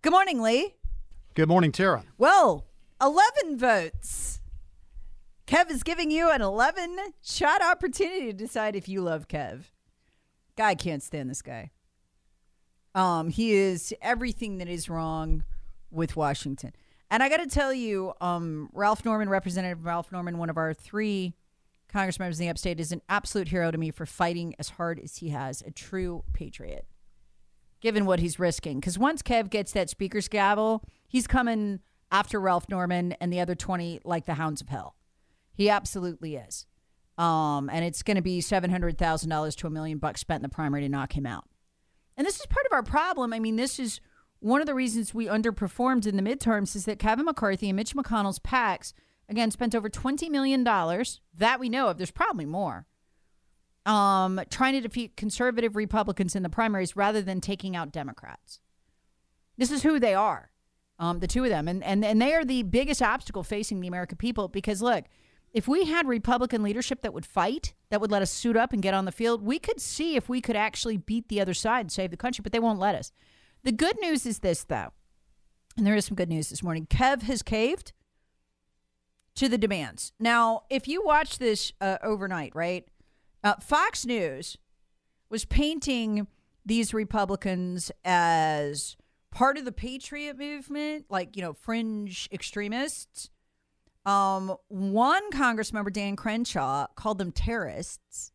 Good morning, Lee. Good morning, Tara. Well, 11 votes. Kev is giving you an 11 shot opportunity to decide if you love Kev. Guy can't stand this guy. Um, he is everything that is wrong with Washington. And I got to tell you, um, Ralph Norman, Representative Ralph Norman, one of our three Congress members in the upstate, is an absolute hero to me for fighting as hard as he has, a true patriot given what he's risking. Because once Kev gets that speaker's gavel, he's coming after Ralph Norman and the other 20 like the hounds of hell. He absolutely is. Um, and it's going to be $700,000 to a million bucks spent in the primary to knock him out. And this is part of our problem. I mean, this is one of the reasons we underperformed in the midterms is that Kevin McCarthy and Mitch McConnell's PACs, again, spent over $20 million. That we know of. There's probably more um, trying to defeat conservative Republicans in the primaries rather than taking out Democrats. This is who they are, um, the two of them. And, and, and they are the biggest obstacle facing the American people because, look, if we had Republican leadership that would fight, that would let us suit up and get on the field, we could see if we could actually beat the other side and save the country, but they won't let us. The good news is this, though, and there is some good news this morning Kev has caved to the demands. Now, if you watch this uh, overnight, right? Uh, Fox News was painting these Republicans as part of the patriot movement, like, you know, fringe extremists. Um, one Congress member, Dan Crenshaw, called them terrorists.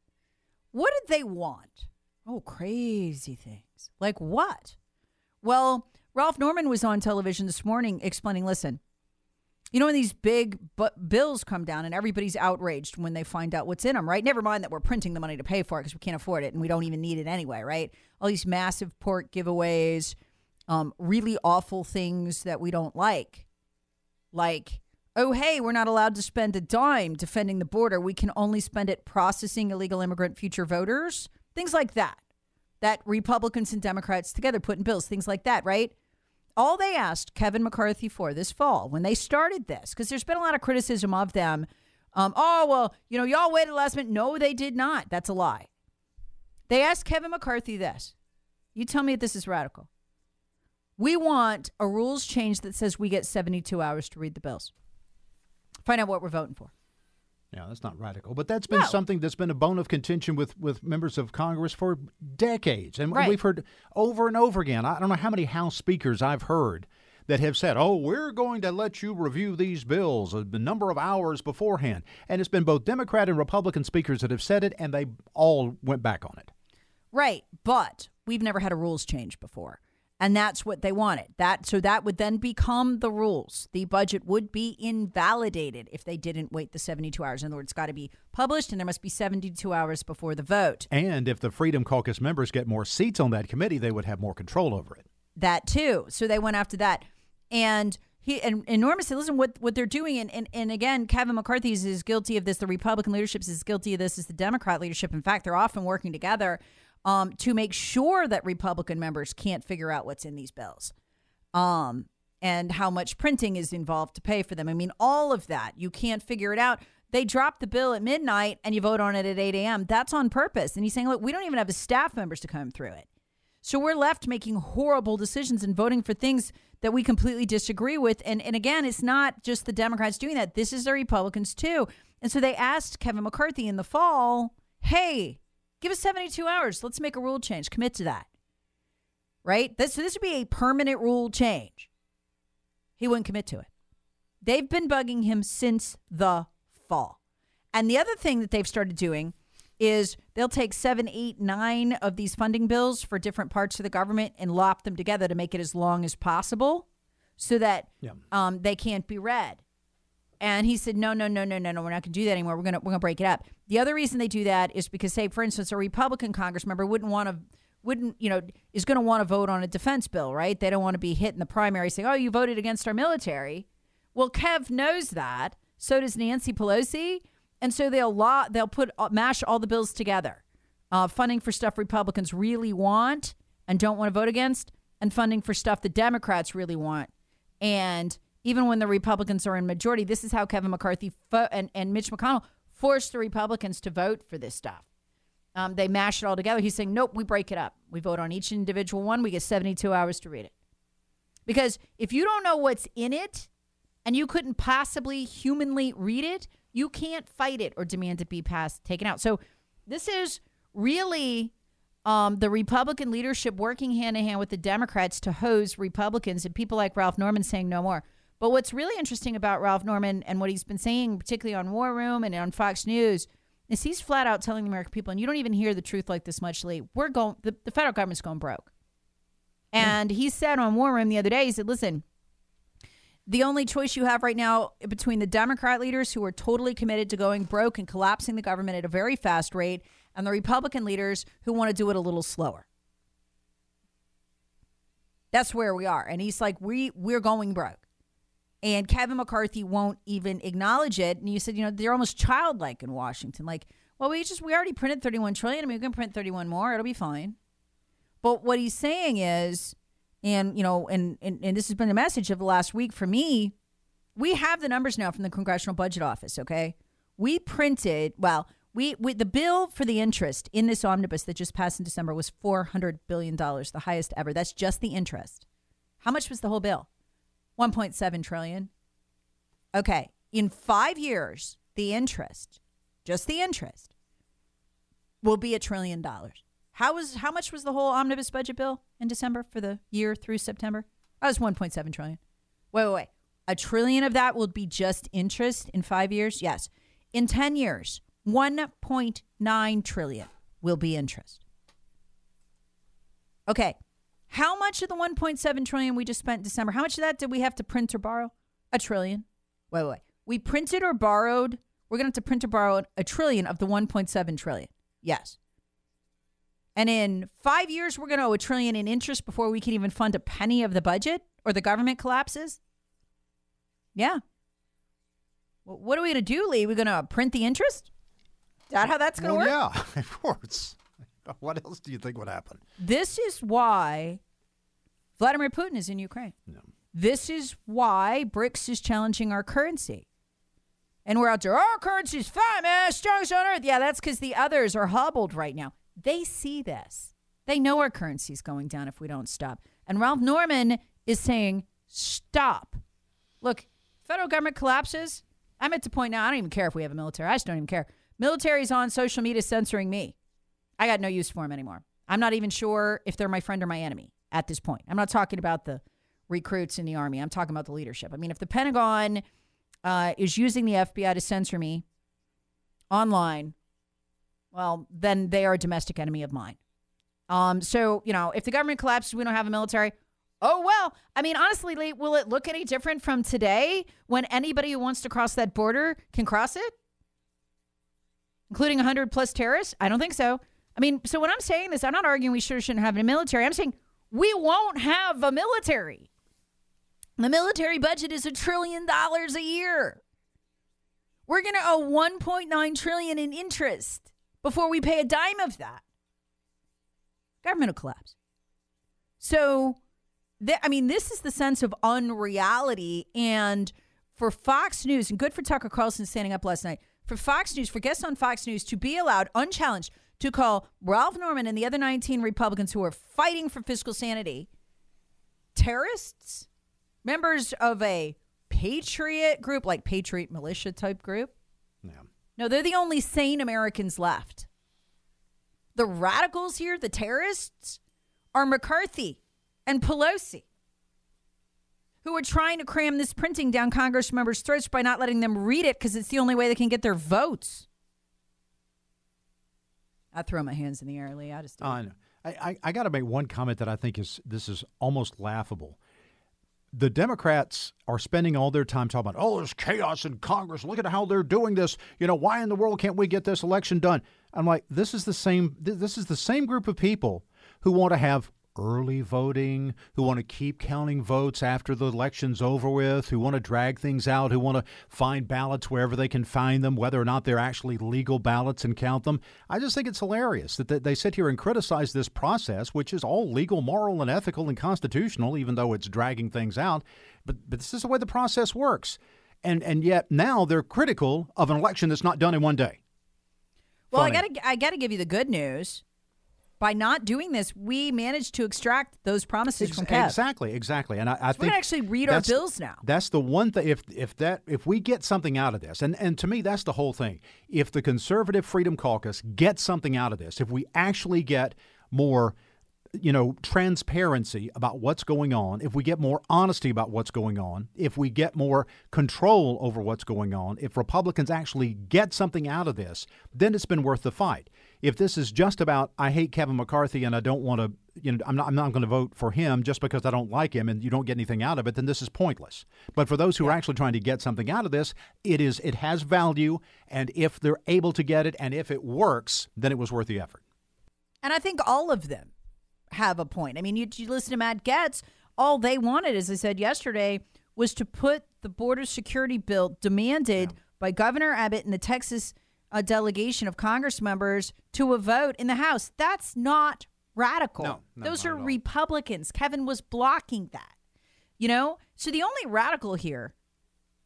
What did they want? Oh, crazy things. Like what? Well, Ralph Norman was on television this morning explaining listen, you know, when these big bills come down and everybody's outraged when they find out what's in them, right? Never mind that we're printing the money to pay for it because we can't afford it and we don't even need it anyway, right? All these massive pork giveaways, um, really awful things that we don't like. Like, oh, hey, we're not allowed to spend a dime defending the border. We can only spend it processing illegal immigrant future voters. Things like that. That Republicans and Democrats together put in bills, things like that, right? All they asked Kevin McCarthy for this fall when they started this, because there's been a lot of criticism of them. Um, oh, well, you know, y'all waited last minute. No, they did not. That's a lie. They asked Kevin McCarthy this. You tell me if this is radical. We want a rules change that says we get 72 hours to read the bills. Find out what we're voting for. Yeah, that's not radical, but that's been No. something that's been a bone of contention with with members of Congress for decades, and Right. we've heard over and over again. I don't know how many House speakers I've heard that have said, "Oh, we're going to let you review these bills uh, a number of hours beforehand," and it's been both Democrat and Republican speakers that have said it, and they all went back on it. Right, but we've never had a rules change before. And that's what they wanted. That so that would then become the rules. The budget would be invalidated if they didn't wait the 72 hours. In other words, it's got to be published and there must be 72 hours before the vote. And if the Freedom Caucus members get more seats on that committee, they would have more control over it. That too. So they went after that. And he and, said, listen, what, what they're doing, and, and, and again, Kevin McCarthy is, is guilty of this. The Republican leadership is as guilty of this as the Democrat leadership. In fact, they're often working together um, to make sure that Republican members can't figure out what's in these bills. Um, and how much printing is involved to pay for them. I mean, all of that. You can't figure it out. They drop the bill at midnight and you vote on it at 8 a.m. That's on purpose. And he's saying, look, we don't even have the staff members to come through it. So we're left making horrible decisions and voting for things that we completely disagree with. And, and again, it's not just the Democrats doing that, this is the Republicans too. And so they asked Kevin McCarthy in the fall, hey, give us 72 hours. Let's make a rule change. Commit to that. right? This, so this would be a permanent rule change. He wouldn't commit to it. They've been bugging him since the fall. And the other thing that they've started doing is they'll take seven, eight, nine of these funding bills for different parts of the government and lop them together to make it as long as possible so that Yeah. um, they can't be read. And he said, no, no, no, no, no, no, we're not going to do that anymore. We're going to we're going to break it up. The other reason they do that is because, say, for instance, a Republican Congress member wouldn't want to, wouldn't you know, is going to want to vote on a defense bill, right? They don't want to be hit in the primary saying, oh, you voted against our military. Well, Kev knows that. So does Nancy Pelosi, and so they'll law, they'll put uh, mash all the bills together, uh, funding for stuff Republicans really want and don't want to vote against, and funding for stuff the Democrats really want and even when the Republicans are in majority, this is how Kevin McCarthy fo- and, and Mitch McConnell forced the Republicans to vote for this stuff. Um, they mash it all together. He's saying, nope, we break it up. We vote on each individual one. We get 72 hours to read it. Because if you don't know what's in it and you couldn't possibly humanly read it, you can't fight it or demand it be passed, taken out. So this is really um, the Republican leadership working hand in hand with the Democrats to hose Republicans and people like Ralph Norman saying no more. But what's really interesting about Ralph Norman and what he's been saying, particularly on War Room and on Fox News, is he's flat out telling the American people, and you don't even hear the truth like this much, Lee. We're going, the, the federal government's going broke. Hmm. And he said on War Room the other day, he said, listen, the only choice you have right now between the Democrat leaders who are totally committed to going broke and collapsing the government at a very fast rate and the Republican leaders who want to do it a little slower. That's where we are. And he's like, we we're going broke. And Kevin McCarthy won't even acknowledge it. And you said, you know, they're almost childlike in Washington. Like, well, we just we already printed 31 trillion. I mean, we can print 31 more. It'll be fine. But what he's saying is, and you know, and, and and this has been the message of the last week for me. We have the numbers now from the Congressional Budget Office. Okay, we printed well. We, we the bill for the interest in this omnibus that just passed in December was four hundred billion dollars, the highest ever. That's just the interest. How much was the whole bill? One point seven trillion. Okay, in five years, the interest, just the interest, will be a trillion dollars. How was how much was the whole omnibus budget bill in December for the year through September? That was 1.7 trillion. Wait, wait, wait. A trillion of that will be just interest in 5 years? Yes. In 10 years, 1.9 trillion will be interest. Okay. How much of the 1.7 trillion we just spent in December? How much of that did we have to print or borrow? A trillion. Wait, wait, wait. We printed or borrowed. We're going to have to print or borrow a trillion of the 1.7 trillion. Yes. And in five years, we're going to owe a trillion in interest before we can even fund a penny of the budget or the government collapses? Yeah. Well, what are we going to do, Lee? We're going to print the interest? Is that how that's going to well, work? yeah, of course. What else do you think would happen? This is why Vladimir Putin is in Ukraine. No. This is why BRICS is challenging our currency. And we're out there, our currency's fine, man, strongest on earth. Yeah, that's because the others are hobbled right now. They see this. They know our currency's going down if we don't stop. And Ralph Norman is saying, stop. Look, federal government collapses. I'm at the point now, I don't even care if we have a military. I just don't even care. Military's on social media censoring me. I got no use for them anymore. I'm not even sure if they're my friend or my enemy at this point. I'm not talking about the recruits in the army. I'm talking about the leadership. I mean, if the Pentagon uh, is using the FBI to censor me online, well, then they are a domestic enemy of mine. Um, so you know, if the government collapses, we don't have a military. Oh well, I mean, honestly, Lee, will it look any different from today when anybody who wants to cross that border can cross it, including 100 plus terrorists? I don't think so. I mean, so when I'm saying this, I'm not arguing we should or shouldn't have a military. I'm saying we won't have a military. The military budget is a trillion dollars a year. We're going to owe 1.9 trillion in interest before we pay a dime of that. Government will collapse. So, th- I mean, this is the sense of unreality. And for Fox News, and good for Tucker Carlson standing up last night, for Fox News, for guests on Fox News to be allowed unchallenged to call Ralph Norman and the other 19 Republicans who are fighting for fiscal sanity terrorists, members of a patriot group, like patriot militia type group. Yeah. No, they're the only sane Americans left. The radicals here, the terrorists, are McCarthy and Pelosi, who are trying to cram this printing down Congress members' throats by not letting them read it because it's the only way they can get their votes. I throw my hands in the air, Lee. I just. Oh, I know. I, I, I got to make one comment that I think is this is almost laughable. The Democrats are spending all their time talking about, oh, there's chaos in Congress. Look at how they're doing this. You know, why in the world can't we get this election done? I'm like, this is the same. This is the same group of people who want to have early voting, who want to keep counting votes after the election's over with, who want to drag things out, who want to find ballots wherever they can find them, whether or not they're actually legal ballots and count them. I just think it's hilarious that they sit here and criticize this process, which is all legal, moral, and ethical and constitutional, even though it's dragging things out. But, but this is the way the process works. And, and yet now they're critical of an election that's not done in one day. Well, Funny. I gotta I gotta give you the good news. By not doing this, we managed to extract those promises from Kev. Exactly, exactly. And I, I we're think gonna actually read our bills now. That's the one thing. If if that if we get something out of this, and and to me that's the whole thing. If the Conservative Freedom Caucus gets something out of this, if we actually get more you know, transparency about what's going on, if we get more honesty about what's going on, if we get more control over what's going on, if Republicans actually get something out of this, then it's been worth the fight. If this is just about I hate Kevin McCarthy and I don't want to, you know, I'm not, I'm not going to vote for him just because I don't like him, and you don't get anything out of it, then this is pointless. But for those who are actually trying to get something out of this, it is it has value, and if they're able to get it, and if it works, then it was worth the effort. And I think all of them have a point. I mean, you, you listen to Matt Gaetz, all they wanted, as I said yesterday, was to put the border security bill demanded by Governor Abbott and the Texas uh, delegation of Congress members to a vote in the House. That's not radical. No, no, Those are. Republicans. Kevin was blocking that. You know? So the only radical here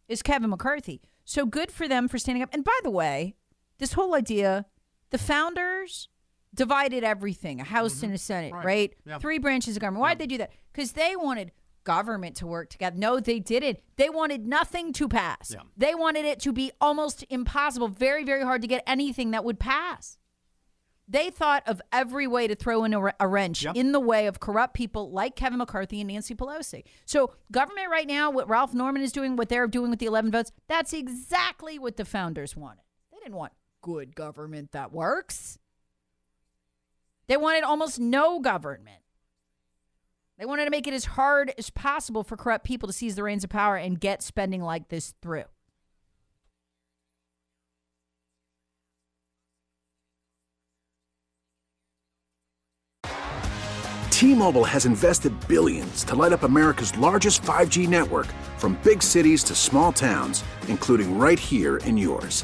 is Kevin McCarthy. So good for them for standing up. And by the way, this whole idea, the founders divided everything a House and a Senate, right? Mm-hmm. Right. Yeah. Three branches of government. Why did they do that? Because they wanted government to work together. No, they didn't. They wanted nothing to pass. Yeah. They wanted it to be almost impossible, very, very hard to get anything that would pass. They thought of every way to throw in a, a wrench Yep. in the way of corrupt people like Kevin McCarthy and Nancy Pelosi. So, government right now, what Ralph Norman is doing, what they're doing with the 11 votes, that's exactly what the founders wanted. They didn't want good government that works. They wanted almost no government. They wanted to make it as hard as possible for corrupt people to seize the reins of power and get spending like this through. T-Mobile has invested billions to light up America's largest 5G network from big cities to small towns, including right here in yours.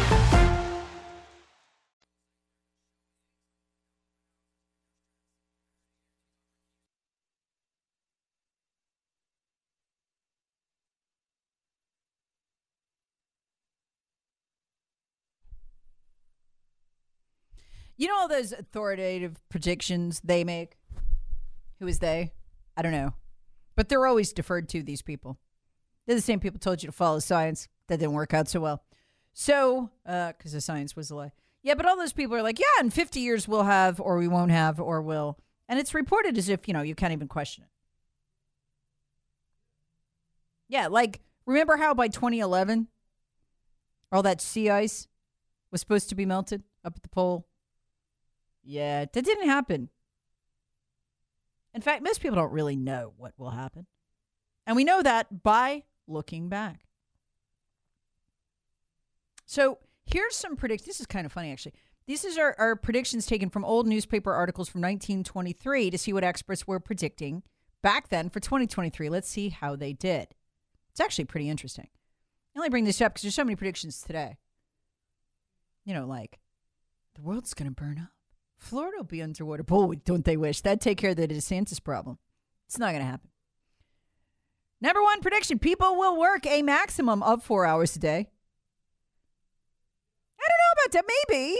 You know all those authoritative predictions they make? Who is they? I don't know. But they're always deferred to, these people. They're the same people told you to follow science. That didn't work out so well. So, uh, because the science was a lie. Yeah, but all those people are like, yeah, in 50 years we'll have, or we won't have, or will. And it's reported as if, you know, you can't even question it. Yeah, like, remember how by 2011, all that sea ice was supposed to be melted up at the pole? Yeah, that didn't happen. In fact, most people don't really know what will happen. And we know that by looking back. So here's some predict. This is kind of funny, actually. These our, our predictions taken from old newspaper articles from 1923 to see what experts were predicting back then for 2023. Let's see how they did. It's actually pretty interesting. I only bring this up because there's so many predictions today. You know, like the world's going to burn up. Florida will be underwater. Boy, don't they wish. That'd take care of the DeSantis problem. It's not going to happen. Number one prediction people will work a maximum of four hours a day. I don't know about that. Maybe.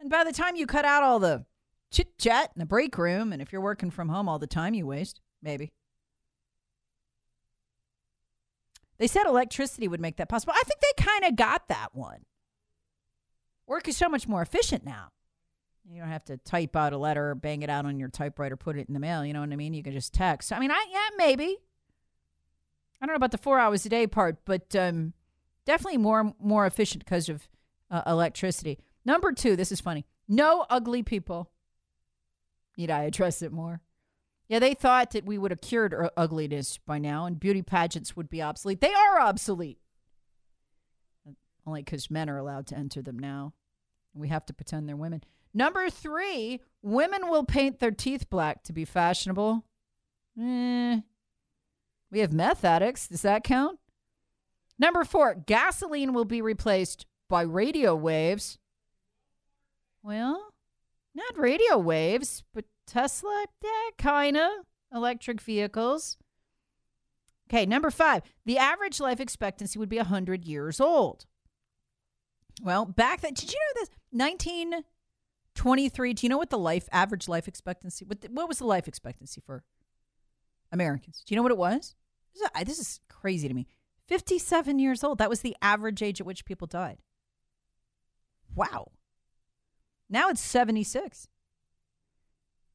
And by the time you cut out all the chit chat in the break room, and if you're working from home all the time you waste, maybe. They said electricity would make that possible. I think they kind of got that one. Work is so much more efficient now. You don't have to type out a letter, bang it out on your typewriter, put it in the mail. You know what I mean? You can just text. I mean, I yeah, maybe. I don't know about the four hours a day part, but um, definitely more more efficient because of uh, electricity. Number two, this is funny. No ugly people. Need I address it more? Yeah, they thought that we would have cured ugliness by now and beauty pageants would be obsolete. They are obsolete. Only because men are allowed to enter them now. We have to pretend they're women. Number three, women will paint their teeth black to be fashionable. Eh. We have meth addicts. Does that count? Number four, gasoline will be replaced by radio waves. Well, not radio waves, but Tesla, yeah, kind of. Electric vehicles. Okay, number five, the average life expectancy would be 100 years old. Well, back then, did you know this? 1923, do you know what the life average life expectancy, what, the, what was the life expectancy for Americans? Do you know what it was? This is, this is crazy to me. 57 years old. That was the average age at which people died. Wow. Now it's 76.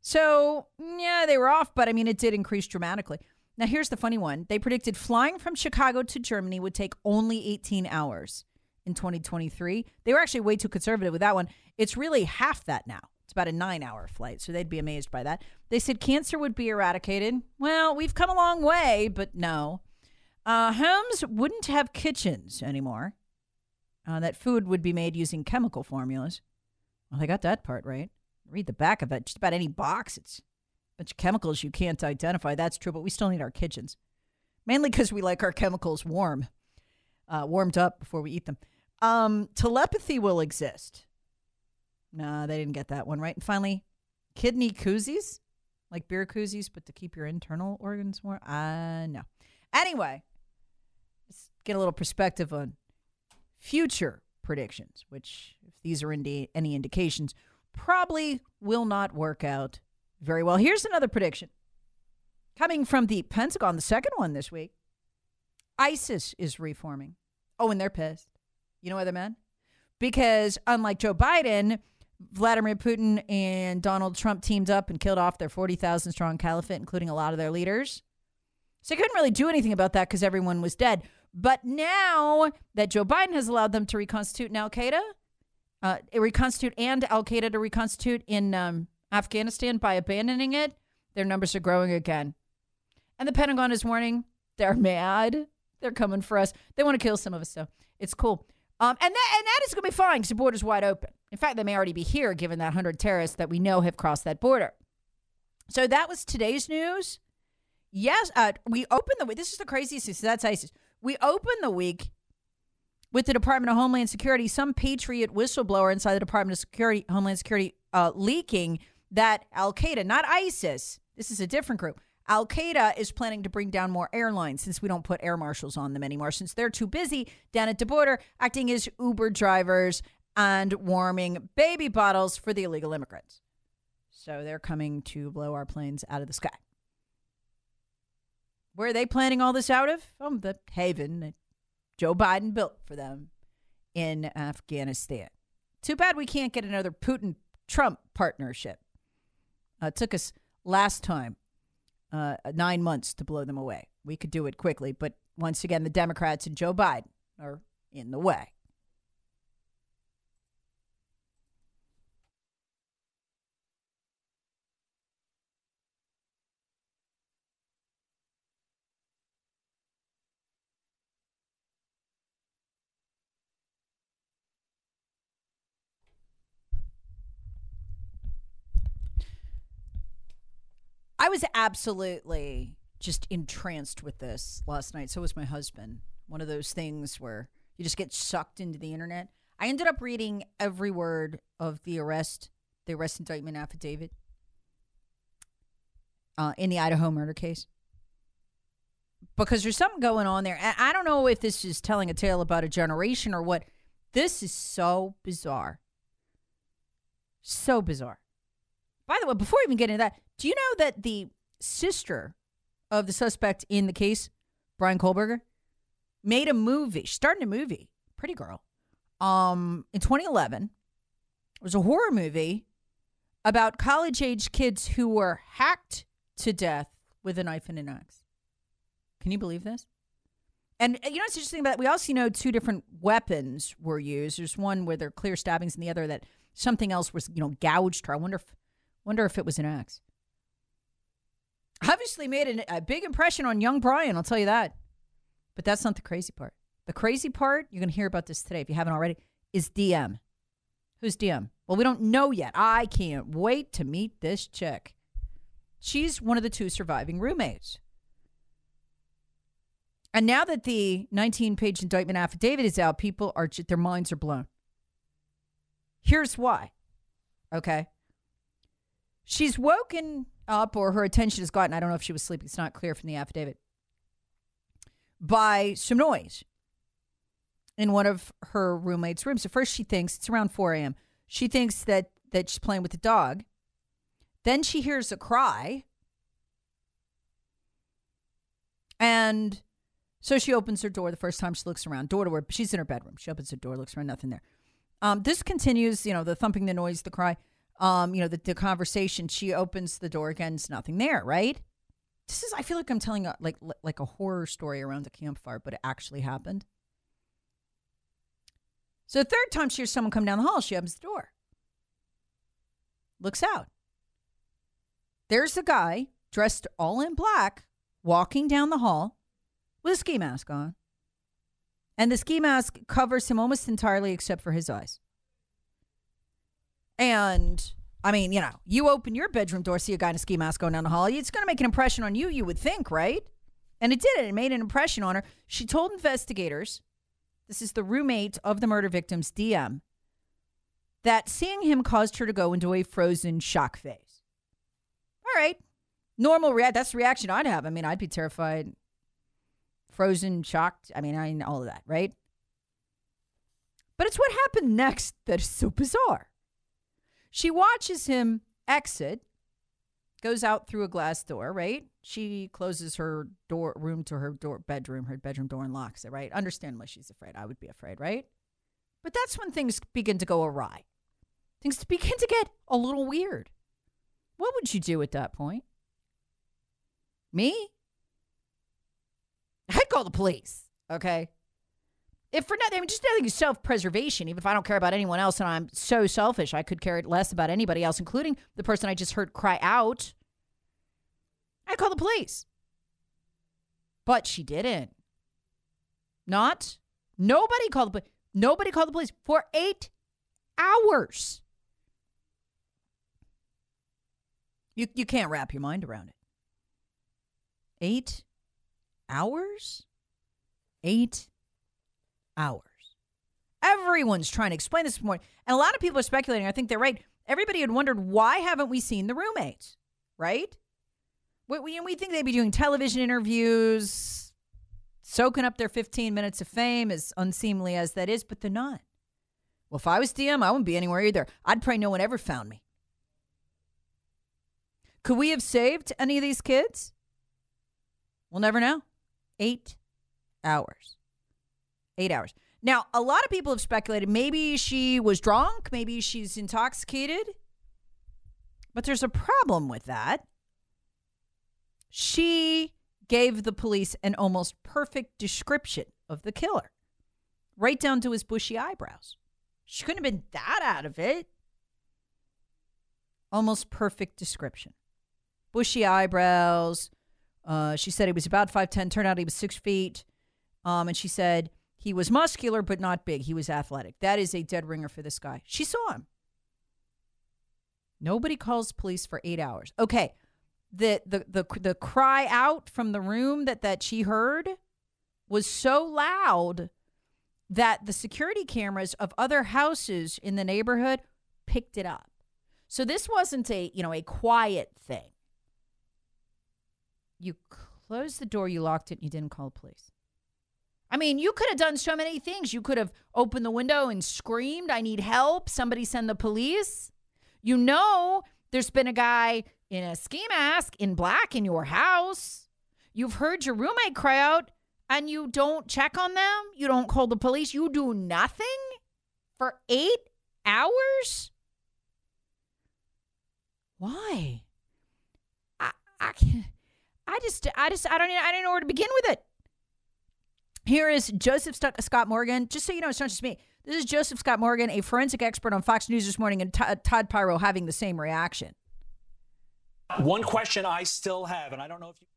So, yeah, they were off, but I mean, it did increase dramatically. Now, here's the funny one they predicted flying from Chicago to Germany would take only 18 hours in 2023. They were actually way too conservative with that one. It's really half that now. It's about a nine hour flight, so they'd be amazed by that. They said cancer would be eradicated. Well, we've come a long way, but no. Uh, homes wouldn't have kitchens anymore. Uh, that food would be made using chemical formulas. Well, they got that part right. Read the back of it. Just about any box, it's a bunch of chemicals you can't identify. That's true, but we still need our kitchens. Mainly because we like our chemicals warm, uh, warmed up before we eat them. Um, telepathy will exist. No, they didn't get that one right. And finally, kidney koozies, like beer koozies, but to keep your internal organs warm. Uh, no. Anyway, let's get a little perspective on future predictions, which, if these are indi- any indications, probably will not work out very well. Here's another prediction coming from the Pentagon, the second one this week. ISIS is reforming. Oh, and they're pissed. You know why they're mad? Because unlike Joe Biden, Vladimir Putin and Donald Trump teamed up and killed off their 40,000 strong caliphate, including a lot of their leaders. So they couldn't really do anything about that because everyone was dead. But now that Joe Biden has allowed them to reconstitute Al Qaeda, uh, reconstitute and Al Qaeda to reconstitute in um, Afghanistan by abandoning it, their numbers are growing again. And the Pentagon is warning they're mad. They're coming for us. They want to kill some of us, so it's cool. Um, and that and that is going to be fine because the border's wide open. In fact, they may already be here, given that 100 terrorists that we know have crossed that border. So that was today's news. Yes, uh, we opened the. Week. This is the craziest. So that's ISIS. We opened the week with the Department of Homeland Security, some patriot whistleblower inside the Department of Security, Homeland Security, uh, leaking that Al Qaeda, not ISIS, this is a different group. Al Qaeda is planning to bring down more airlines since we don't put air marshals on them anymore, since they're too busy down at the border acting as Uber drivers and warming baby bottles for the illegal immigrants. So they're coming to blow our planes out of the sky. Where are they planning all this out of? From the haven that Joe Biden built for them in Afghanistan. Too bad we can't get another Putin Trump partnership. Uh, it took us last time uh, nine months to blow them away. We could do it quickly, but once again, the Democrats and Joe Biden are in the way. Was absolutely just entranced with this last night. So was my husband. One of those things where you just get sucked into the internet. I ended up reading every word of the arrest, the arrest indictment affidavit uh, in the Idaho murder case. Because there's something going on there. And I don't know if this is telling a tale about a generation or what. This is so bizarre. So bizarre. By the way, before we even get into that, do you know that the sister of the suspect in the case, Brian Kohberger, made a movie, started a movie, Pretty Girl, um, in 2011. It was a horror movie about college age kids who were hacked to death with a knife and an axe. Can you believe this? And uh, you know what's interesting about it? We also know two different weapons were used. There's one where they're clear stabbings, and the other that something else was, you know, gouged her. I wonder if, wonder if it was an axe. Obviously, made an, a big impression on young Brian, I'll tell you that. But that's not the crazy part. The crazy part, you're going to hear about this today if you haven't already, is DM. Who's DM? Well, we don't know yet. I can't wait to meet this chick. She's one of the two surviving roommates. And now that the 19 page indictment affidavit is out, people are, their minds are blown. Here's why. Okay. She's woken up, or her attention has gotten, I don't know if she was sleeping, it's not clear from the affidavit, by some noise in one of her roommate's rooms. At first, she thinks it's around 4 a.m. She thinks that, that she's playing with the dog. Then she hears a cry. And so she opens her door the first time she looks around. Door to where she's in her bedroom. She opens her door, looks around, nothing there. Um, this continues, you know, the thumping, the noise, the cry, um, you know, the, the conversation. She opens the door again, it's nothing there, right? This is, I feel like I'm telling a, like like a horror story around a campfire, but it actually happened. So the third time she hears someone come down the hall, she opens the door, looks out. There's a guy dressed all in black walking down the hall with a ski mask on. And the ski mask covers him almost entirely except for his eyes. And I mean, you know, you open your bedroom door, see a guy in a ski mask going down the hall, it's going to make an impression on you, you would think, right? And it did. It made an impression on her. She told investigators, this is the roommate of the murder victim's DM, that seeing him caused her to go into a frozen shock phase. All right. Normal react. That's the reaction I'd have. I mean, I'd be terrified frozen, shocked. I mean, I mean, all of that, right? But it's what happened next that is so bizarre. She watches him exit, goes out through a glass door, right? She closes her door room to her door bedroom, her bedroom door and locks it, right? Understandably, she's afraid. I would be afraid, right? But that's when things begin to go awry. Things begin to get a little weird. What would you do at that point? Me? I'd call the police. Okay. If for nothing, I mean, just nothing is self preservation, even if I don't care about anyone else and I'm so selfish, I could care less about anybody else, including the person I just heard cry out. I call the police. But she didn't. Not. Nobody called the police. Nobody called the police for eight hours. You, you can't wrap your mind around it. Eight hours? Eight hours. Everyone's trying to explain this morning. And a lot of people are speculating. I think they're right. Everybody had wondered why haven't we seen the roommates, right? We, we, we think they'd be doing television interviews, soaking up their 15 minutes of fame, as unseemly as that is, but they're not. Well, if I was DM, I wouldn't be anywhere either. I'd pray no one ever found me. Could we have saved any of these kids? We'll never know. Eight hours. Eight hours. Now, a lot of people have speculated maybe she was drunk, maybe she's intoxicated. But there's a problem with that. She gave the police an almost perfect description of the killer, right down to his bushy eyebrows. She couldn't have been that out of it. Almost perfect description. Bushy eyebrows, uh, she said he was about 5'10. Turned out he was six feet. Um, and she said he was muscular, but not big. He was athletic. That is a dead ringer for this guy. She saw him. Nobody calls police for eight hours. Okay. that the, the the cry out from the room that that she heard was so loud that the security cameras of other houses in the neighborhood picked it up. So this wasn't a, you know, a quiet thing. You closed the door, you locked it, you didn't call the police. I mean, you could have done so many things. You could have opened the window and screamed, I need help. Somebody send the police. You know, there's been a guy in a ski mask in black in your house. You've heard your roommate cry out and you don't check on them. You don't call the police. You do nothing for eight hours. Why? I, I, I just, I just, I don't, I don't know where to begin with it. Here is Joseph Scott Morgan. Just so you know, it's not just me. This is Joseph Scott Morgan, a forensic expert on Fox News this morning, and Todd Piro having the same reaction. One question I still have, and I don't know if you.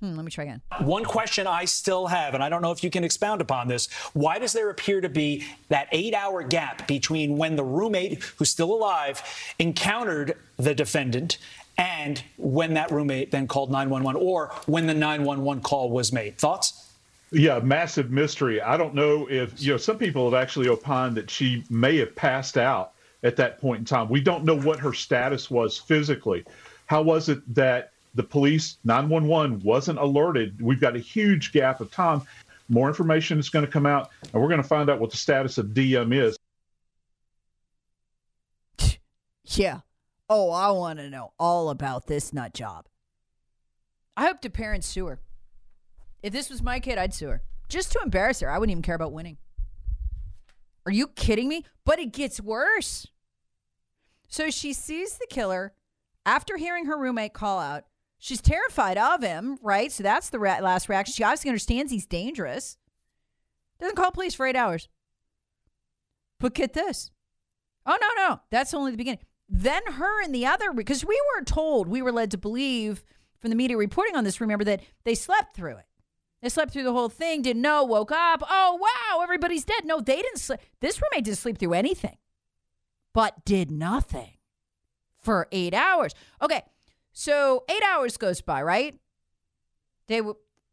Hmm, let me try again. One question I still have, and I don't know if you can expound upon this. Why does there appear to be that eight hour gap between when the roommate, who's still alive, encountered the defendant and when that roommate then called 911 or when the 911 call was made? Thoughts? Yeah, massive mystery. I don't know if, you know, some people have actually opined that she may have passed out at that point in time. We don't know what her status was physically. How was it that the police 911 wasn't alerted? We've got a huge gap of time. More information is going to come out, and we're going to find out what the status of DM is. Yeah. Oh, I want to know all about this nut job. I hope the parents sue her. If this was my kid, I'd sue her. Just to embarrass her. I wouldn't even care about winning. Are you kidding me? But it gets worse. So she sees the killer after hearing her roommate call out. She's terrified of him, right? So that's the last reaction. She obviously understands he's dangerous. Doesn't call police for eight hours. But get this. Oh, no, no. That's only the beginning. Then her and the other, because we were told, we were led to believe from the media reporting on this, remember, that they slept through it. They slept through the whole thing, didn't know, woke up. Oh, wow, everybody's dead. No, they didn't sleep. This roommate didn't sleep through anything, but did nothing for eight hours. Okay, so eight hours goes by, right? They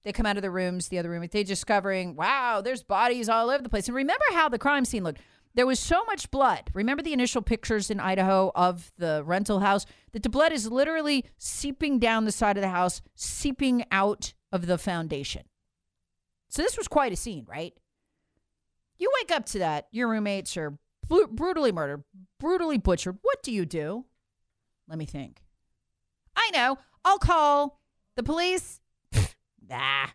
they come out of the rooms, the other room, they're discovering, wow, there's bodies all over the place. And remember how the crime scene looked. There was so much blood. Remember the initial pictures in Idaho of the rental house? That the blood is literally seeping down the side of the house, seeping out of the foundation. So this was quite a scene, right? You wake up to that. Your roommates are br- brutally murdered, brutally butchered. What do you do? Let me think. I know. I'll call the police. nah.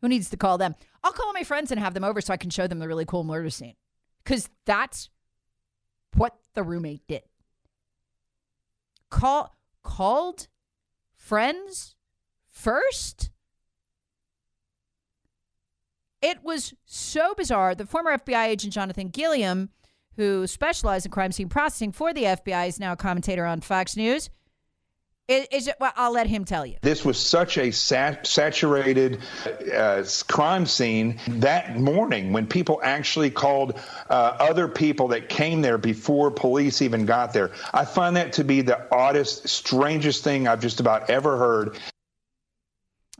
Who needs to call them? I'll call my friends and have them over so I can show them the really cool murder scene. Because that's what the roommate did. Call called friends first it was so bizarre. The former FBI agent Jonathan Gilliam, who specialized in crime scene processing for the FBI, is now a commentator on Fox News. Is, it, well, I'll let him tell you. This was such a sat- saturated uh, crime scene that morning when people actually called uh, other people that came there before police even got there. I find that to be the oddest, strangest thing I've just about ever heard.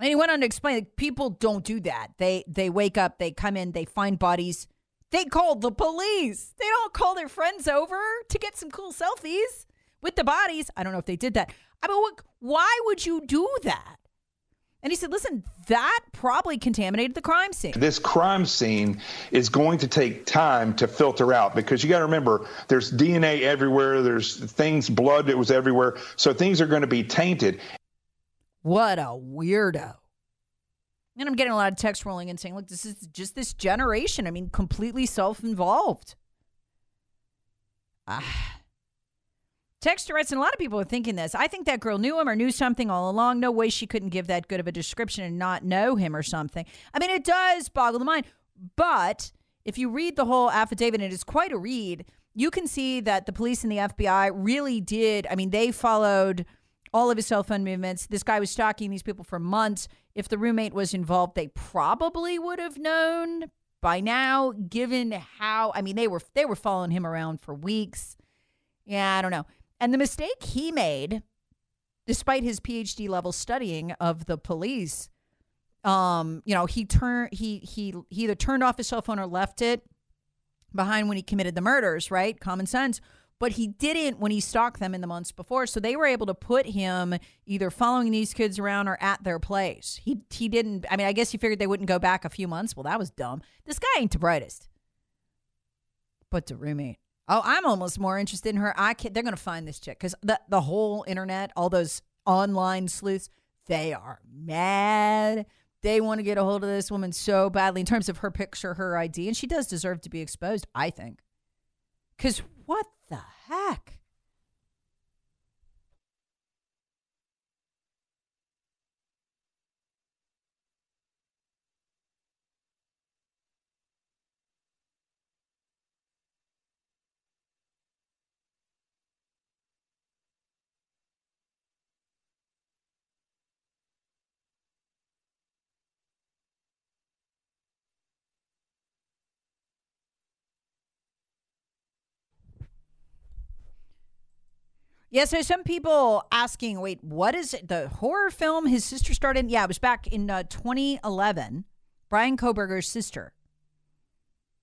And he went on to explain that people don't do that. They they wake up, they come in, they find bodies. They call the police. They don't call their friends over to get some cool selfies with the bodies. I don't know if they did that. I mean, what, why would you do that? And he said, listen, that probably contaminated the crime scene. This crime scene is going to take time to filter out because you got to remember there's DNA everywhere, there's things, blood that was everywhere. So things are going to be tainted. What a weirdo. And I'm getting a lot of text rolling in saying, look, this is just this generation. I mean, completely self involved. Ah. Writes, and a lot of people are thinking this. I think that girl knew him or knew something all along. No way she couldn't give that good of a description and not know him or something. I mean, it does boggle the mind. But if you read the whole affidavit, it is quite a read. You can see that the police and the FBI really did. I mean, they followed all of his cell phone movements. This guy was stalking these people for months. If the roommate was involved, they probably would have known by now, given how I mean they were they were following him around for weeks. Yeah, I don't know. And the mistake he made despite his PhD level studying of the police, um, you know, he turned he he he either turned off his cell phone or left it behind when he committed the murders, right? Common sense. But he didn't when he stalked them in the months before. So they were able to put him either following these kids around or at their place. He he didn't I mean, I guess he figured they wouldn't go back a few months. Well, that was dumb. This guy ain't the brightest. But the roommate. Oh, I'm almost more interested in her. I can't, they're to find this chick because the the whole internet, all those online sleuths, they are mad. They want to get a hold of this woman so badly in terms of her picture, her ID, and she does deserve to be exposed. I think. Because what the heck? Yeah, so some people asking, wait, what is it? The horror film his sister started? Yeah, it was back in uh, 2011. Bryan Kohberger's sister.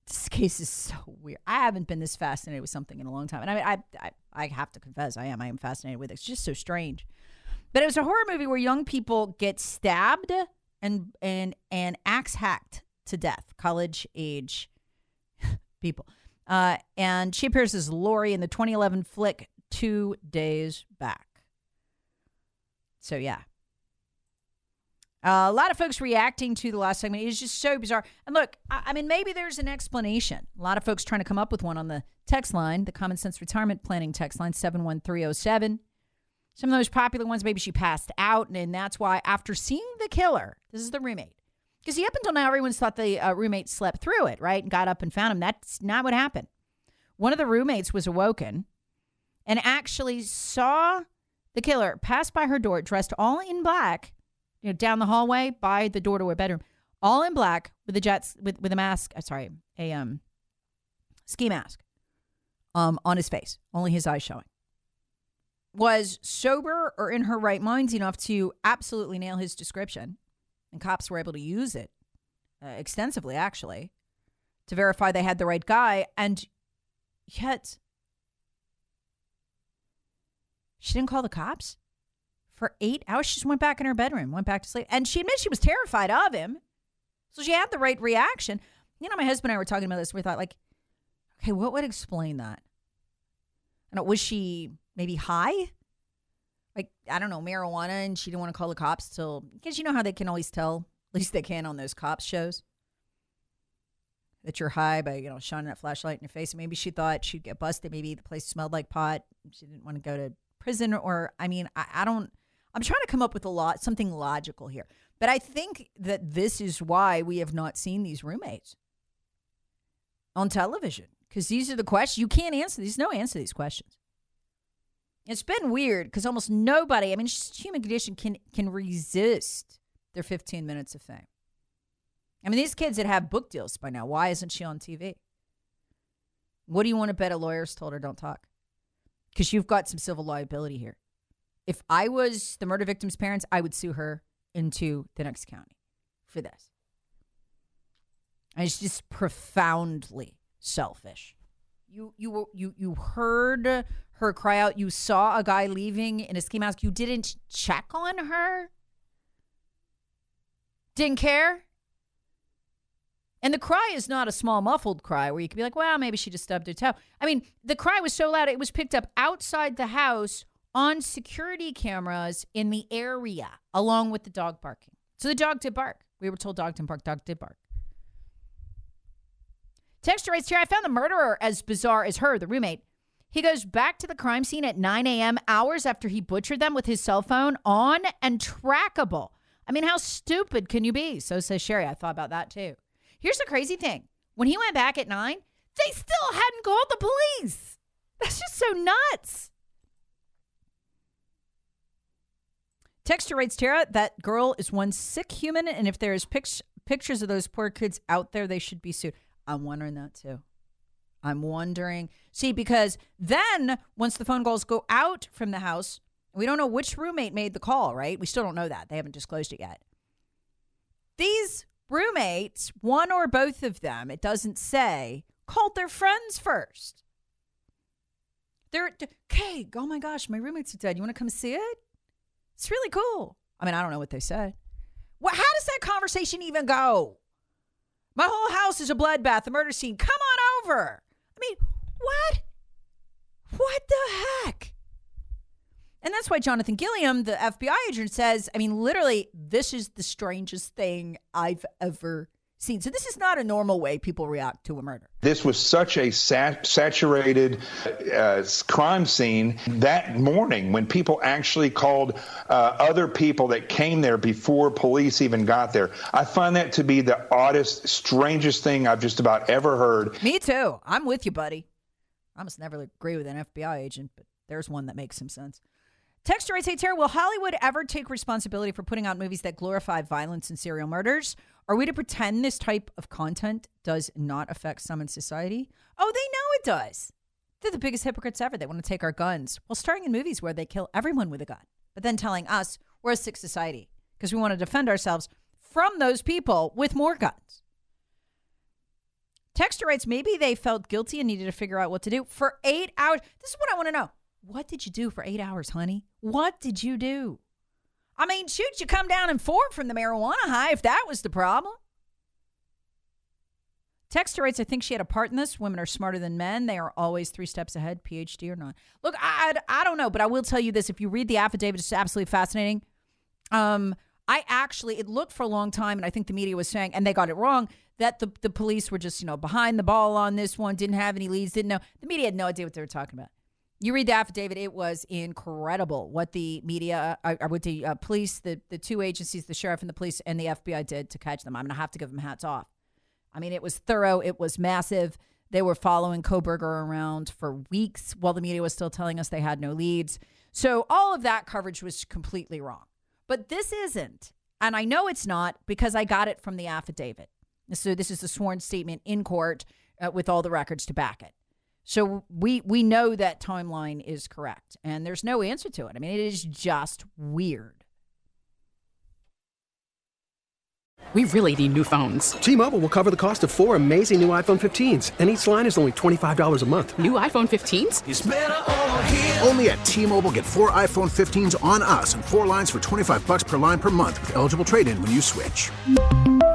This case is so weird. I haven't been this fascinated with something in a long time. And I mean, I, I, I have to confess, I am. I am fascinated with it. It's just so strange. But it was a horror movie where young people get stabbed and and and axe hacked to death, college age people. Uh, and she appears as Lori in the 2011 flick two days back. So, yeah. Uh, a lot of folks reacting to the last segment is just so bizarre. And look, I, I, mean, maybe there's an explanation. A lot of folks trying to come up with one on the text line, the Common Sense Retirement Planning text line, 71307. Some of those popular ones, maybe she passed out, and, and that's why after seeing the killer, this is the roommate. Because up until now, everyone's thought the uh, roommate slept through it, right? And got up and found him. That's not what happened. One of the roommates was awoken and actually saw the killer pass by her door dressed all in black, you know, down the hallway by the door to her bedroom, all in black with a jets with with a mask. Uh, sorry, a um ski mask, um, on his face, only his eyes showing. Was sober or in her right mind enough to absolutely nail his description, and cops were able to use it uh, extensively, actually, to verify they had the right guy. And yet, she didn't call the cops for eight hours. She just went back in her bedroom, went back to sleep. And she admits she was terrified of him. So she had the right reaction. You know, my husband and I were talking about this. We thought, like, okay, what would explain that? And was she maybe high? Like, I don't know, marijuana, and she didn't want to call the cops till, because you know how they can always tell, at least they can on those cops shows, that you're high by, you know, shining that flashlight in your face. Maybe she thought she'd get busted. Maybe the place smelled like pot. She didn't want to go to prison or I mean, I, I don't I'm trying to come up with a lot something logical here. But I think that this is why we have not seen these roommates on television. Because these are the questions you can't answer. These no answer these questions. It's been weird because almost nobody, I mean, just human condition can can resist their 15 minutes of fame. I mean, these kids that have book deals by now, why isn't she on TV? What do you want to bet a lawyer's told her don't talk? Because you've got some civil liability here. If I was the murder victim's parents, I would sue her into the next county for this. And it's just profoundly selfish. You you you you heard her cry out. You saw a guy leaving in a ski mask. You didn't check on her. Didn't care. And the cry is not a small muffled cry where you could be like, well, maybe she just stubbed her toe. I mean, the cry was so loud it was picked up outside the house on security cameras in the area, along with the dog barking. So the dog did bark. We were told dog didn't bark, dog did bark. Texture writes here, I found the murderer as bizarre as her, the roommate. He goes back to the crime scene at 9 a.m., hours after he butchered them with his cell phone on and trackable. I mean, how stupid can you be? So says Sherry. I thought about that too. Here's the crazy thing when he went back at nine, they still hadn't called the police. That's just so nuts. Texture writes Tara, that girl is one sick human, and if there's pic- pictures of those poor kids out there, they should be sued. I'm wondering that too. I'm wondering. See, because then once the phone calls go out from the house, We don't know which roommate made the call, right? We still don't know that. They haven't disclosed it yet. These roommates, one or both of them, it doesn't say, called their friends first. They're, okay, oh my gosh, my roommates are dead. You want to come see it? It's really cool. I mean, I don't know what they said. Well, how does that conversation even go? My whole house is a bloodbath, a murder scene. Come on over. I mean, what? What the heck? And that's why Jonathan Gilliam, the FBI agent, says, I mean, literally, this is the strangest thing I've ever seen. So this is not a normal way people react to a murder. This was such a sat- saturated uh, crime scene that morning when people actually called uh, other people that came there before police even got there. I find that to be the oddest, strangest thing I've just about ever heard. Me too. I'm with you, buddy. I must never agree with an FBI agent, but there's one that makes some sense. Texter writes, Hey, Tara, will Hollywood ever take responsibility for putting out movies that glorify violence and serial murders? Are we to pretend this type of content does not affect some in society? Oh, they know it does. They're the biggest hypocrites ever. They want to take our guns while starring in movies where they kill everyone with a gun, but then telling us we're a sick society because we want to defend ourselves from those people with more guns. Texter writes, maybe they felt guilty and needed to figure out what to do for eight hours. This is what I want to know. What did you do for eight hours, honey? What did you do? I mean, shoot, you come down and forward from the marijuana high if that was the problem. Texter writes, I think she had a part in this. Women are smarter than men. They are always three steps ahead, PhD or not. Look, I, I, I don't know, but I will tell you this. If you read the affidavit, it's absolutely fascinating. Um, I actually, it looked for a long time, and I think the media was saying, and they got it wrong, that the, the police were just, you know, behind the ball on this one, didn't have any leads, didn't know. The media had no idea what they were talking about. You read the affidavit; it was incredible what the media, uh, uh what the uh, police, the the two agencies, the sheriff and the police and the FBI did to catch them. I'm going to have to give them hats off. I mean, it was thorough. It was massive. They were following Kohberger around for weeks while the media was still telling us they had no leads. So all of that coverage was completely wrong. But this isn't, and I know it's not because I got it from the affidavit. So this is a sworn statement in court uh, with all the records to back it. So we we know that timeline is correct, and there's no answer to it. I mean, it is just weird. We really need new phones. T-Mobile will cover the cost of four amazing new iPhone 15s, and each line is only $25 a month. New iPhone 15s? Only at T-Mobile get four iPhone 15s on us and four lines for 25 bucks per line per month with eligible trade-in when you switch.